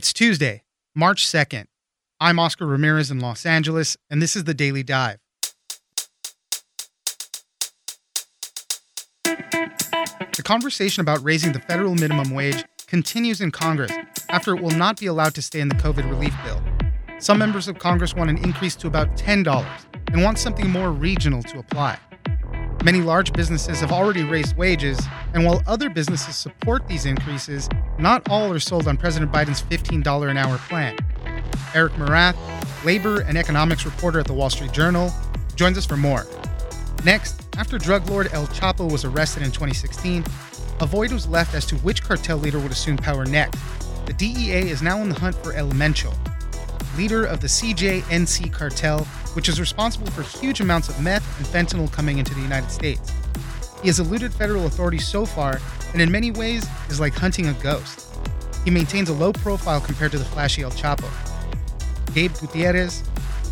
It's Tuesday, March 2nd. I'm Oscar Ramirez in Los Angeles, and this is the Daily Dive. The conversation about raising the federal minimum wage continues in Congress after it will not be allowed to stay in the COVID relief bill. Some members of Congress want an increase to about $10 and want something more regional to apply. Many large businesses have already raised wages, and while other businesses support these increases, not all are sold on President Biden's $15 an hour plan. Eric Morath, labor and economics reporter at the Wall Street Journal, joins us for more. Next, after drug lord El Chapo was arrested in 2016, a void was left as to which cartel leader would assume power next. The DEA is now on the hunt for El Mencho, leader of the CJNC cartel, which is responsible for huge amounts of meth and fentanyl coming into the United States. He has eluded federal authorities so far, and in many ways is like hunting a ghost. He maintains a low profile compared to the flashy El Chapo. Gabe Gutierrez,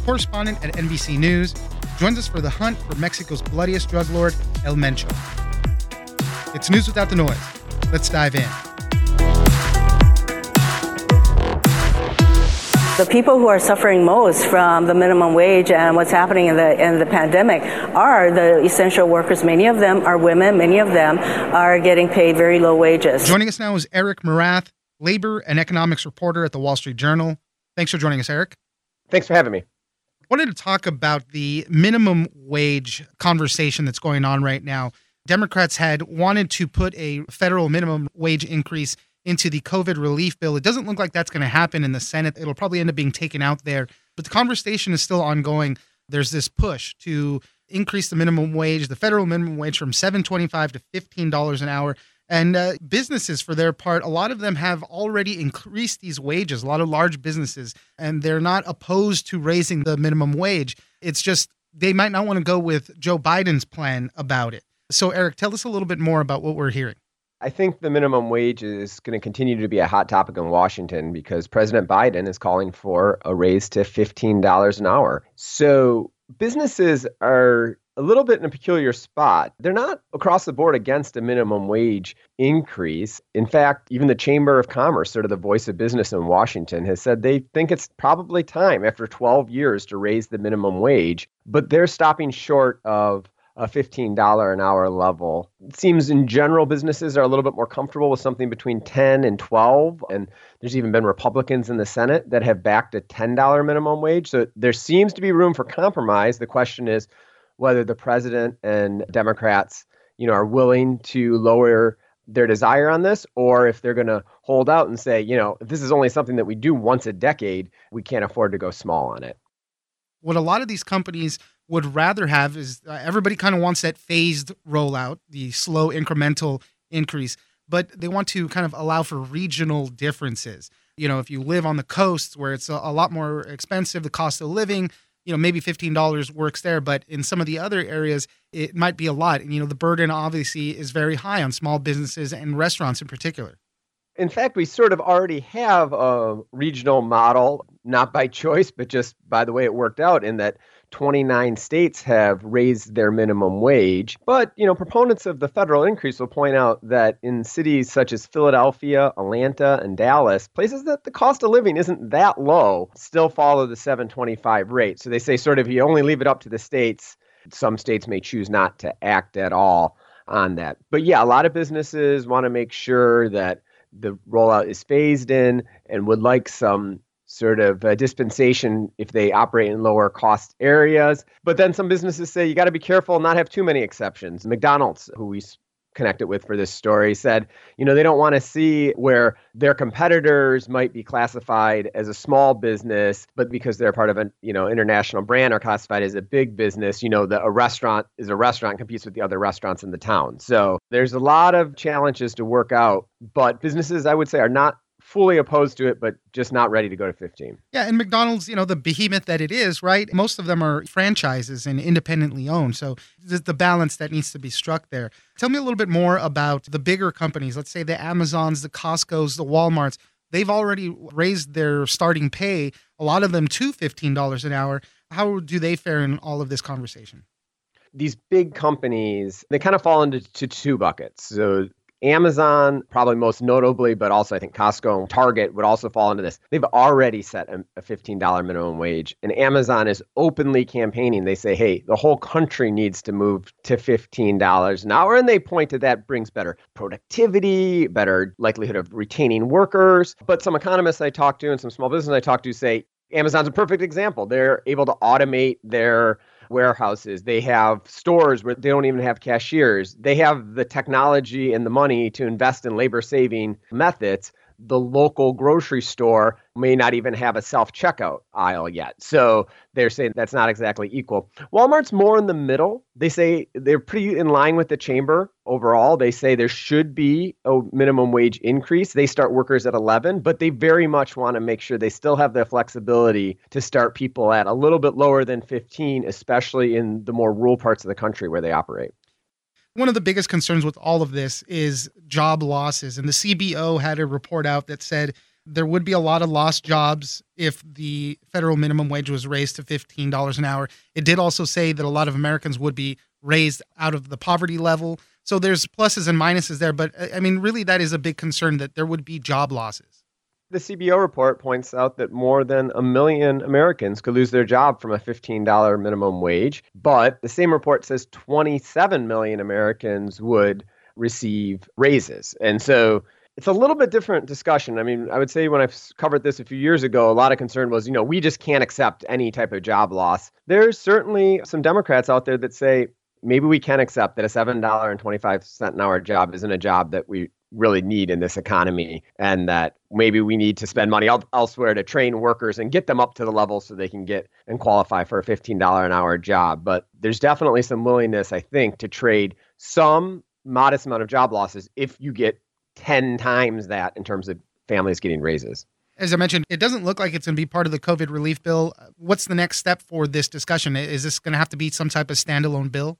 correspondent at NBC News, joins us for the hunt for Mexico's bloodiest drug lord, El Mencho. It's news without the noise. Let's dive in. The people who are suffering most from the minimum wage and what's happening in the in the pandemic are the essential workers. Many of them are women. Many of them are getting paid very low wages. Joining us now is Eric Morath, labor and economics reporter at the Wall Street Journal. Thanks for joining us, Eric. Thanks for having me. wanted to talk about the minimum wage conversation that's going on right now. Democrats had wanted to put a federal minimum wage increase into the COVID relief bill. It doesn't look like that's going to happen in the Senate. It'll probably end up being taken out there. But the conversation is still ongoing. There's this push to increase the minimum wage, the federal minimum wage from 7.25 to $15 an hour. And uh, businesses, for their part, a lot of them have already increased these wages, a lot of large businesses, and they're not opposed to raising the minimum wage. It's just they might not want to go with Joe Biden's plan about it. So, Eric, tell us a little bit more about what we're hearing. I think the minimum wage is going to continue to be a hot topic in Washington because President Biden is calling for a raise to $15 an hour. So businesses are a little bit in a peculiar spot. They're not across the board against a minimum wage increase. In fact, even the Chamber of Commerce, sort of the voice of business in Washington, has said they think it's probably time after 12 years to raise the minimum wage, but they're stopping short of a $15 an hour level. It seems in general businesses are a little bit more comfortable with something between 10 and 12 and there's even been Republicans in the Senate that have backed a $10 minimum wage. So there seems to be room for compromise. The question is whether the president and Democrats, you know, are willing to lower their desire on this or if they're going to hold out and say, you know, this is only something that we do once a decade, we can't afford to go small on it. What a lot of these companies would rather have is uh, everybody kind of wants that phased rollout, the slow incremental increase, but they want to kind of allow for regional differences. You know, if you live on the coast where it's a, a lot more expensive, the cost of living, you know, maybe $15 works there, but in some of the other areas, it might be a lot. And, you know, the burden obviously is very high on small businesses and restaurants in particular. In fact, we sort of already have a regional model, not by choice, but just by the way it worked out, in that 29 states have raised their minimum wage. But, you know, proponents of the federal increase will point out that in cities such as Philadelphia, Atlanta, and Dallas, places that the cost of living isn't that low, still follow the 725 rate. So they say sort of you only leave it up to the states. Some states may choose not to act at all on that. But yeah, a lot of businesses want to make sure that the rollout is phased in and would like some sort of uh, dispensation if they operate in lower cost areas. But then some businesses say you got to be careful and not have too many exceptions. McDonald's, who we connected with for this story, said, you know, they don't want to see where their competitors might be classified as a small business, but because they're part of an, you know, international brand are classified as a big business, you know, that a restaurant is a restaurant competes with the other restaurants in the town. So there's a lot of challenges to work out, but businesses I would say are not fully opposed to it, but just not ready to go to 15. Yeah, and McDonald's, you know, the behemoth that it is, right? Most of them are franchises and independently owned. So there's the balance that needs to be struck there. Tell me a little bit more about the bigger companies, let's say the Amazons, the Costco's, the Walmarts. They've already raised their starting pay, a lot of them to $15 an hour. How do they fare in all of this conversation? These big companies, they kind of fall into two buckets. So Amazon, probably most notably, but also I think Costco and Target would also fall into this. They've already set a, $15 minimum wage, and Amazon is openly campaigning. They say, hey, the whole country needs to move to $15 an hour. And they point to that brings better productivity, better likelihood of retaining workers. But some economists I talk to and some small business I talk to say Amazon's a perfect example. They're able to automate their warehouses. They have stores where they don't even have cashiers. They have the technology and the money to invest in labor saving methods. The local grocery store may not even have a self checkout aisle yet. So they're saying that's not exactly equal. Walmart's more in the middle. They say they're pretty in line with the chamber overall. They say there should be a minimum wage increase. They start workers at 11, but they very much want to make sure they still have the flexibility to start people at a little bit lower than 15, especially in the more rural parts of the country where they operate one of the biggest concerns with all of this is job losses. And the CBO had a report out that said there would be a lot of lost jobs if the federal minimum wage was raised to $15 an hour. It did also say that a lot of Americans would be raised out of the poverty level. So there's pluses and minuses there. But uh, I mean, really, that is a big concern that there would be job losses. The CBO report points out that more than a million Americans could lose their job from a $15 minimum wage. But the same report says 27 million Americans would receive raises. And so it's a little bit different discussion. I mean, I would say when I covered this a few years ago, a lot of concern was, you know, we just can't accept any type of job loss. There's certainly some Democrats out there that say maybe we can accept that a $7.25 an hour job isn't a job that we really need in this economy and that maybe we need to spend money el- elsewhere to train workers and get them up to the level so they can get and qualify for a $15 an hour job. But there's definitely some willingness, I think, to trade some modest amount of job losses if you get 10 times that in terms of families getting raises. As I mentioned, it doesn't look like it's going to be part of the COVID relief bill. What's the next step for this discussion? Is this going to have to be some type of standalone bill?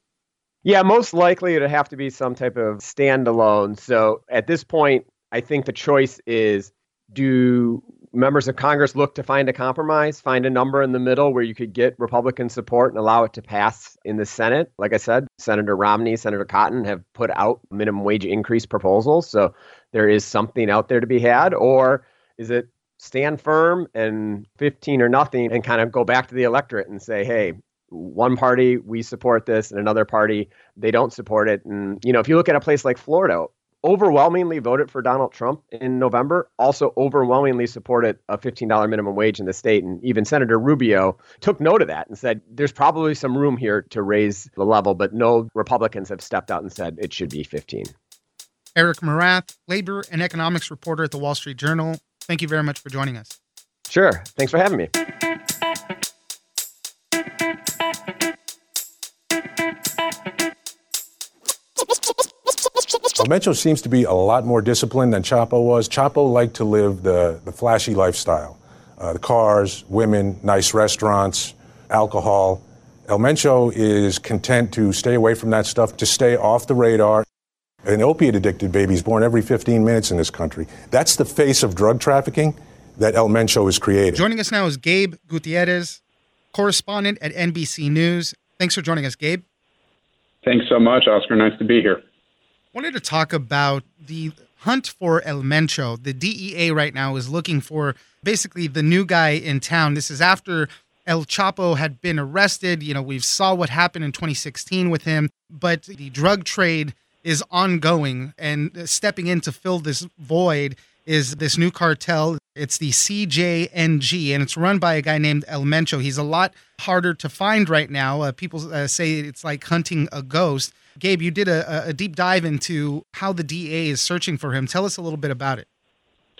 Yeah, most likely it'd have to be some type of standalone. So at this point, I think the choice is do members of Congress look to find a compromise, find a number in the middle where you could get Republican support and allow it to pass in the Senate. Like I said, Senator Romney, Senator Cotton have put out minimum wage increase proposals. So there is something out there to be had. Or is it stand firm and 15 or nothing and kind of go back to the electorate and say, hey, one party we support this and another party they don't support it and you know if you look at a place like Florida overwhelmingly voted for Donald Trump in November, also overwhelmingly supported a $15 minimum wage in the state. And even Senator Rubio took note of that and said there's probably some room here to raise the level, but no Republicans have stepped out and said it should be 15. Eric Morath, labor and economics reporter at the Wall Street Journal. Thank you very much for joining us. Sure. Thanks for having me. Mencho seems to be a lot more disciplined than Chapo was. Chapo liked to live the, the flashy lifestyle uh, the cars, women, nice restaurants, alcohol. El Mencho is content to stay away from that stuff, to stay off the radar. An opiate addicted baby is born every 15 minutes in this country. That's the face of drug trafficking that El Mencho is creating. Joining us now is Gabe Gutierrez, correspondent at NBC News. Thanks for joining us, Gabe. Thanks so much, Oscar. Nice to be here wanted to talk about the hunt for El Mencho. The DEA right now is looking for basically the new guy in town. This is after El Chapo had been arrested. You know, we saw what happened in 2016 with him, but the drug trade is ongoing and stepping in to fill this void is this new cartel. It's the CJNG, and it's run by a guy named El Mencho. He's a lot harder to find right now. Uh, people uh, say it's like hunting a ghost. Gabe, you did a, a deep dive into how the DEA is searching for him. Tell us a little bit about it.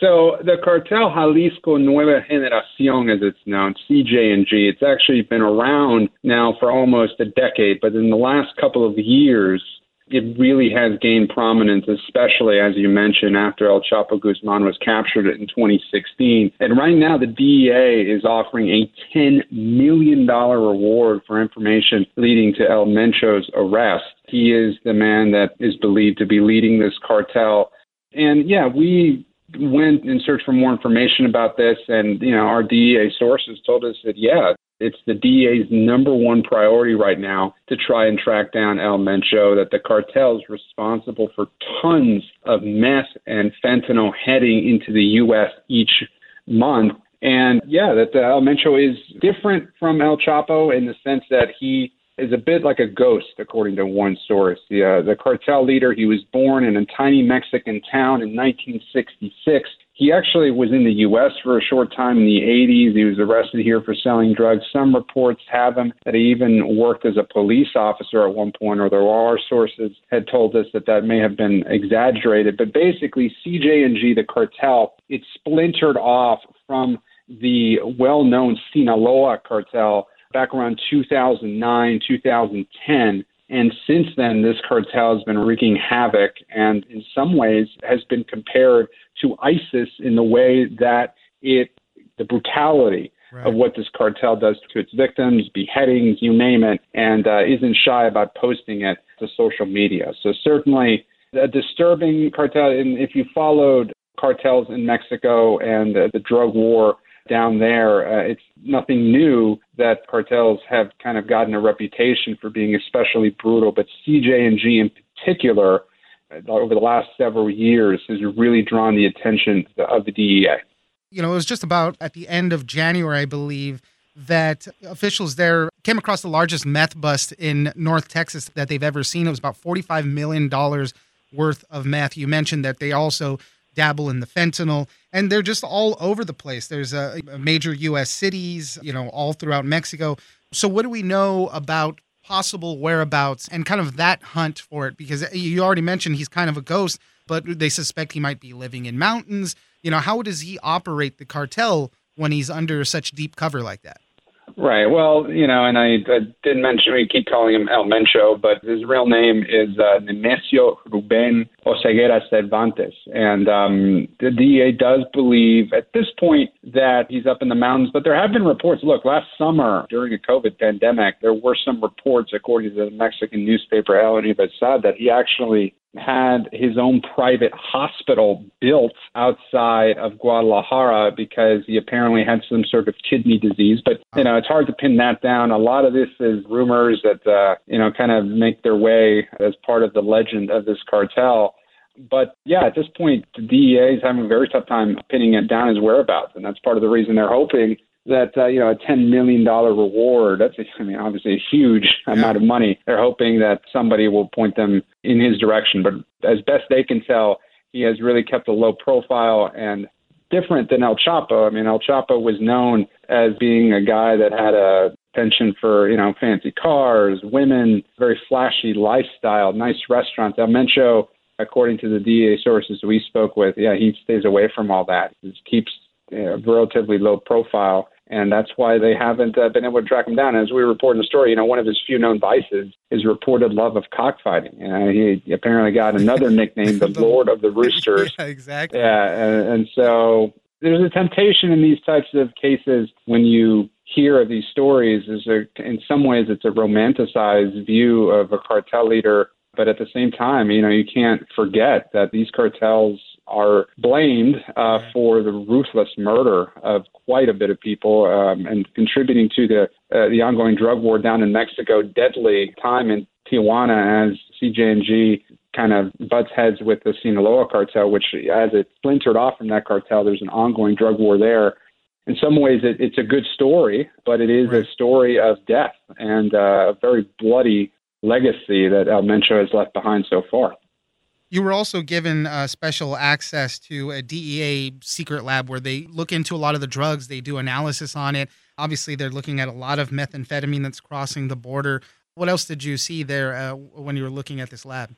So the cartel Jalisco Nueva Generacion, as it's known, CJNG, it's actually been around now for almost a decade, but in the last couple of years, it really has gained prominence, especially as you mentioned, after El Chapo Guzman was captured in 2016. And right now, the DEA is offering a $10 million reward for information leading to El Mencho's arrest. He is the man that is believed to be leading this cartel. And yeah, we went and searched for more information about this, and you know, our DEA sources told us that yeah, It's the DEA's number one priority right now to try and track down El Mencho, that the cartel is responsible for tons of meth and fentanyl heading into the U.S. each month. And yeah, that the El Mencho is different from El Chapo in the sense that he is a bit like a ghost, according to one source. The, uh, the cartel leader, he was born in a tiny Mexican town in 1966. He actually was in the U.S. for a short time in the 80s. He was arrested here for selling drugs. Some reports have him that he even worked as a police officer at one point, although our sources had told us that that may have been exaggerated. But basically, CJNG, the cartel, it splintered off from the well known Sinaloa cartel back around 2009, 2010. And since then, this cartel has been wreaking havoc and in some ways has been compared to ISIS in the way that it, the brutality right. of what this cartel does to its victims, beheadings, you name it, and uh, isn't shy about posting it to social media. So certainly a disturbing cartel. And if you followed cartels in Mexico and uh, the drug war down there, uh, it's nothing new that cartels have kind of gotten a reputation for being especially brutal, but CJNG in particular, uh, over the last several years, has really drawn the attention of the DEA. You know, it was just about at the end of January, I believe, that officials there came across the largest meth bust in North Texas that they've ever seen. It was about $45 million worth of meth. You mentioned that they also dabble in the fentanyl, and they're just all over the place. There's a, a major U.S. cities, you know, all throughout Mexico. So, what do we know about possible whereabouts and kind of that hunt for it? Because you already mentioned he's kind of a ghost, but they suspect he might be living in mountains. You know, how does he operate the cartel when he's under such deep cover like that? Right. Well, you know, and I, I did mention we keep calling him El Mencho, but his real name is uh, Nemesio Ruben Oseguera Cervantes, and um, the DEA does believe at this point that he's up in the mountains. But there have been reports. Look, last summer during a COVID pandemic, there were some reports, according to the Mexican newspaper El Universal, that he actually had his own private hospital built outside of Guadalajara because he apparently had some sort of kidney disease. But, you know, it's hard to pin that down. A lot of this is rumors that, uh, you know, kind of make their way as part of the legend of this cartel. But yeah, at this point, the DEA is having a very tough time pinning it down his whereabouts. And that's part of the reason they're hoping that uh, you know a ten million dollar reward. That's I mean obviously a huge yeah. amount of money. They're hoping that somebody will point them in his direction. But as best they can tell, he has really kept a low profile and different than El Chapo. I mean El Chapo was known as being a guy that had a penchant for you know fancy cars, women, very flashy lifestyle, nice restaurants. El Mencho, according to the DEA sources we spoke with, yeah, he stays away from all that. He keeps you know, relatively low profile and that's why they haven't uh, been able to track him down. As we report in the story, you know, one of his few known vices is reported love of cockfighting. Uh, he apparently got another nickname, the Lord of the Roosters. yeah, exactly. Yeah, and, and so there's a temptation in these types of cases when you hear of these stories is a, in some ways it's a romanticized view of a cartel leader but at the same time you know you can't forget that these cartels are blamed uh, for the ruthless murder of quite a bit of people um, and contributing to the uh, the ongoing drug war down in Mexico. Deadly time in Tijuana as CJNG kind of butts heads with the Sinaloa cartel, which as it splintered off from that cartel, there's an ongoing drug war there. In some ways, it, it's a good story, but it is right. a story of death and uh, a very bloody legacy that El Mencho has left behind so far. You were also given uh, special access to a DEA secret lab where they look into a lot of the drugs. They do analysis on it. Obviously, they're looking at a lot of methamphetamine that's crossing the border. What else did you see there uh, when you were looking at this lab?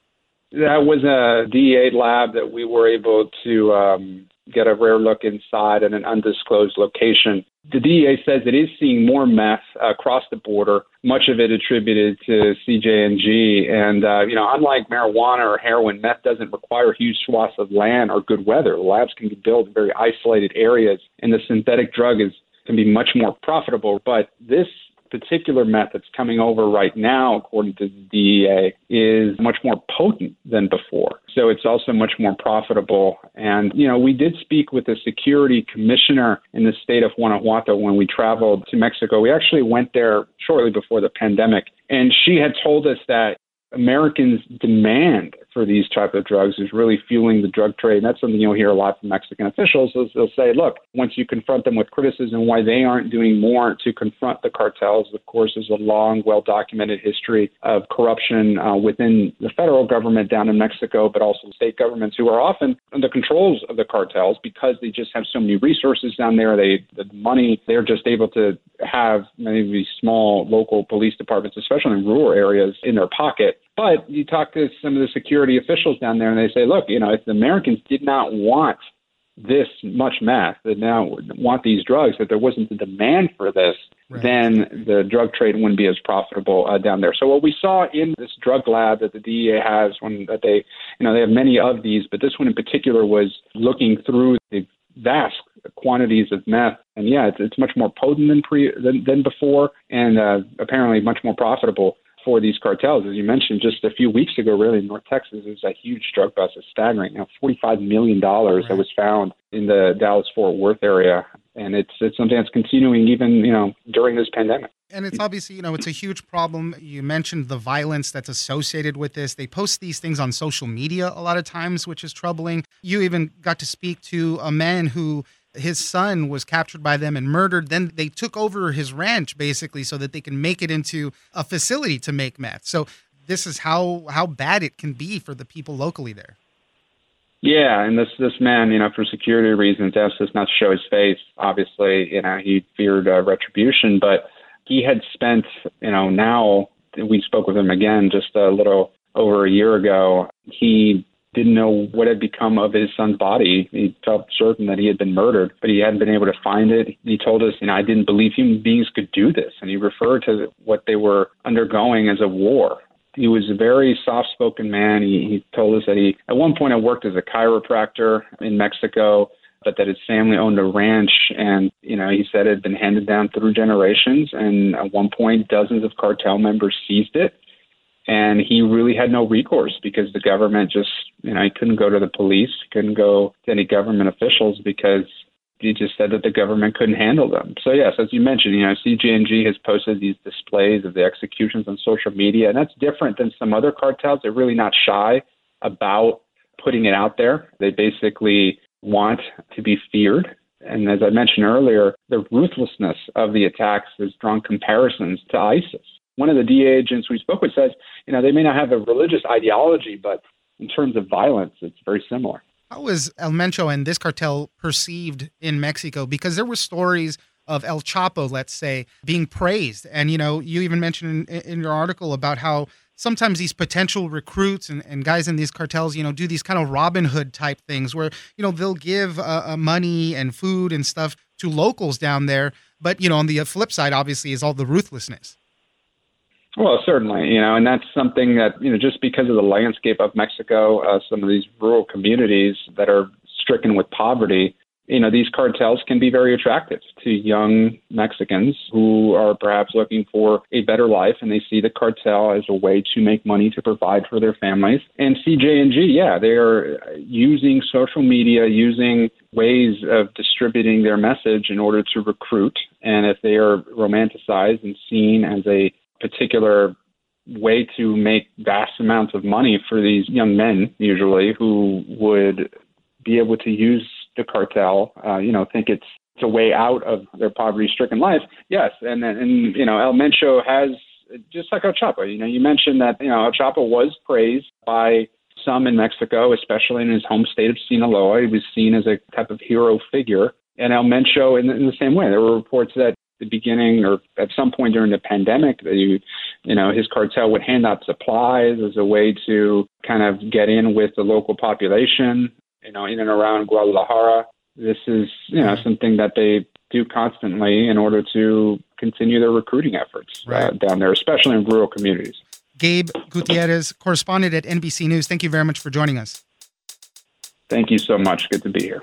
That was a DEA lab that we were able to um, get a rare look inside at an undisclosed location. The DEA says it is seeing more meth across the border, much of it attributed to CJNG. And, uh, you know, unlike marijuana or heroin, meth doesn't require huge swaths of land or good weather. Labs can be built in very isolated areas, and the synthetic drug is can be much more profitable. But this particular meth that's coming over right now, according to the DEA, is much more potent than before. So it's also much more profitable. And, you know, we did speak with the security commissioner in the state of Guanajuato when we traveled to Mexico. We actually went there shortly before the pandemic. And she had told us that Americans' demand for these type of drugs is really fueling the drug trade. And that's something you'll hear a lot from Mexican officials. Is they'll say, look, once you confront them with criticism why they aren't doing more to confront the cartels, of course, there's a long, well documented history of corruption uh, within the federal government down in Mexico, but also state governments who are often under controls of the cartels because they just have so many resources down there. They the money they're just able to have many of these small local police departments, especially in rural areas, in their pocket but you talk to some of the security officials down there, and they say, look, you know, if the Americans did not want this much meth, that now want these drugs, that there wasn't the demand for this, right. then the drug trade wouldn't be as profitable uh, down there. So what we saw in this drug lab that the DEA has, when that they, you know, they have many of these, but this one in particular was looking through the vast quantities of meth. And yeah, it's, it's much more potent than pre than, than before, and uh, apparently much more profitable for these cartels. As you mentioned, just a few weeks ago, really, in North Texas, was a huge drug bust. It's staggering. Now, $45 million right. that was found in the Dallas Fort Worth area. And it's, it's something that's continuing even, you know, during this pandemic. And it's obviously, you know, it's a huge problem. You mentioned the violence that's associated with this. They post these things on social media a lot of times, which is troubling. You even got to speak to a man who his son was captured by them and murdered. Then they took over his ranch basically so that they can make it into a facility to make meth. So this is how how bad it can be for the people locally there. Yeah, and this this man, you know, for security reasons, asked us not to show his face. Obviously, you know, he feared uh, retribution, but he had spent, you know, now we spoke with him again just a little over a year ago. He didn't know what had become of his son's body. He felt certain that he had been murdered, but he hadn't been able to find it. He told us, you know, I didn't believe human beings could do this. And he referred to what they were undergoing as a war. He was a very soft spoken man. He, he told us that he, at one point, had worked as a chiropractor in Mexico but that his family owned a ranch and you know he said it had been handed down through generations and at one point dozens of cartel members seized it and he really had no recourse because the government just you know he couldn't go to the police couldn't go to any government officials because he just said that the government couldn't handle them. So yes, as you mentioned, you know, CJNG has posted these displays of the executions on social media, and that's different than some other cartels. They're really not shy about putting it out there. They basically want to be feared. And as I mentioned earlier, the ruthlessness of the attacks has drawn comparisons to ISIS one of the DEA agents we spoke with says, you know, they may not have a religious ideology, but in terms of violence, it's very similar. How was El Mencho and this cartel perceived in Mexico? Because there were stories of El Chapo, let's say, being praised. And, you know, you even mentioned in, in your article about how sometimes these potential recruits and, and guys in these cartels, you know, do these kind of Robin Hood type things where, you know, they'll give uh, uh, money and food and stuff to locals down there. But, you know, on the flip side, obviously, is all the ruthlessness. Well, certainly, you know, and that's something that you know, just because of the landscape of Mexico, uh, some of these rural communities that are stricken with poverty, you know, these cartels can be very attractive to young Mexicans who are perhaps looking for a better life, and they see the cartel as a way to make money to provide for their families. And CJNG, yeah, they are using social media, using ways of distributing their message in order to recruit. And if they are romanticized and seen as a particular way to make vast amounts of money for these young men, usually, who would be able to use the cartel, uh, you know, think it's, it's a way out of their poverty-stricken life. Yes, and and you know, El Mencho has just like El Chapo. You know, you mentioned that you know El Chapo was praised by some in Mexico, especially in his home state of Sinaloa. He was seen as a type of hero figure. And El Mencho, in, in the same way, there were reports that the beginning or at some point during the pandemic that you you know his cartel would hand out supplies as a way to kind of get in with the local population you know in and around Guadalajara. This is you know something that they do constantly in order to continue their recruiting efforts uh, right. uh, down there especially in rural communities. Gabe Gutierrez correspondent at NBC News thank you very much for joining us. Thank you so much. Good to be here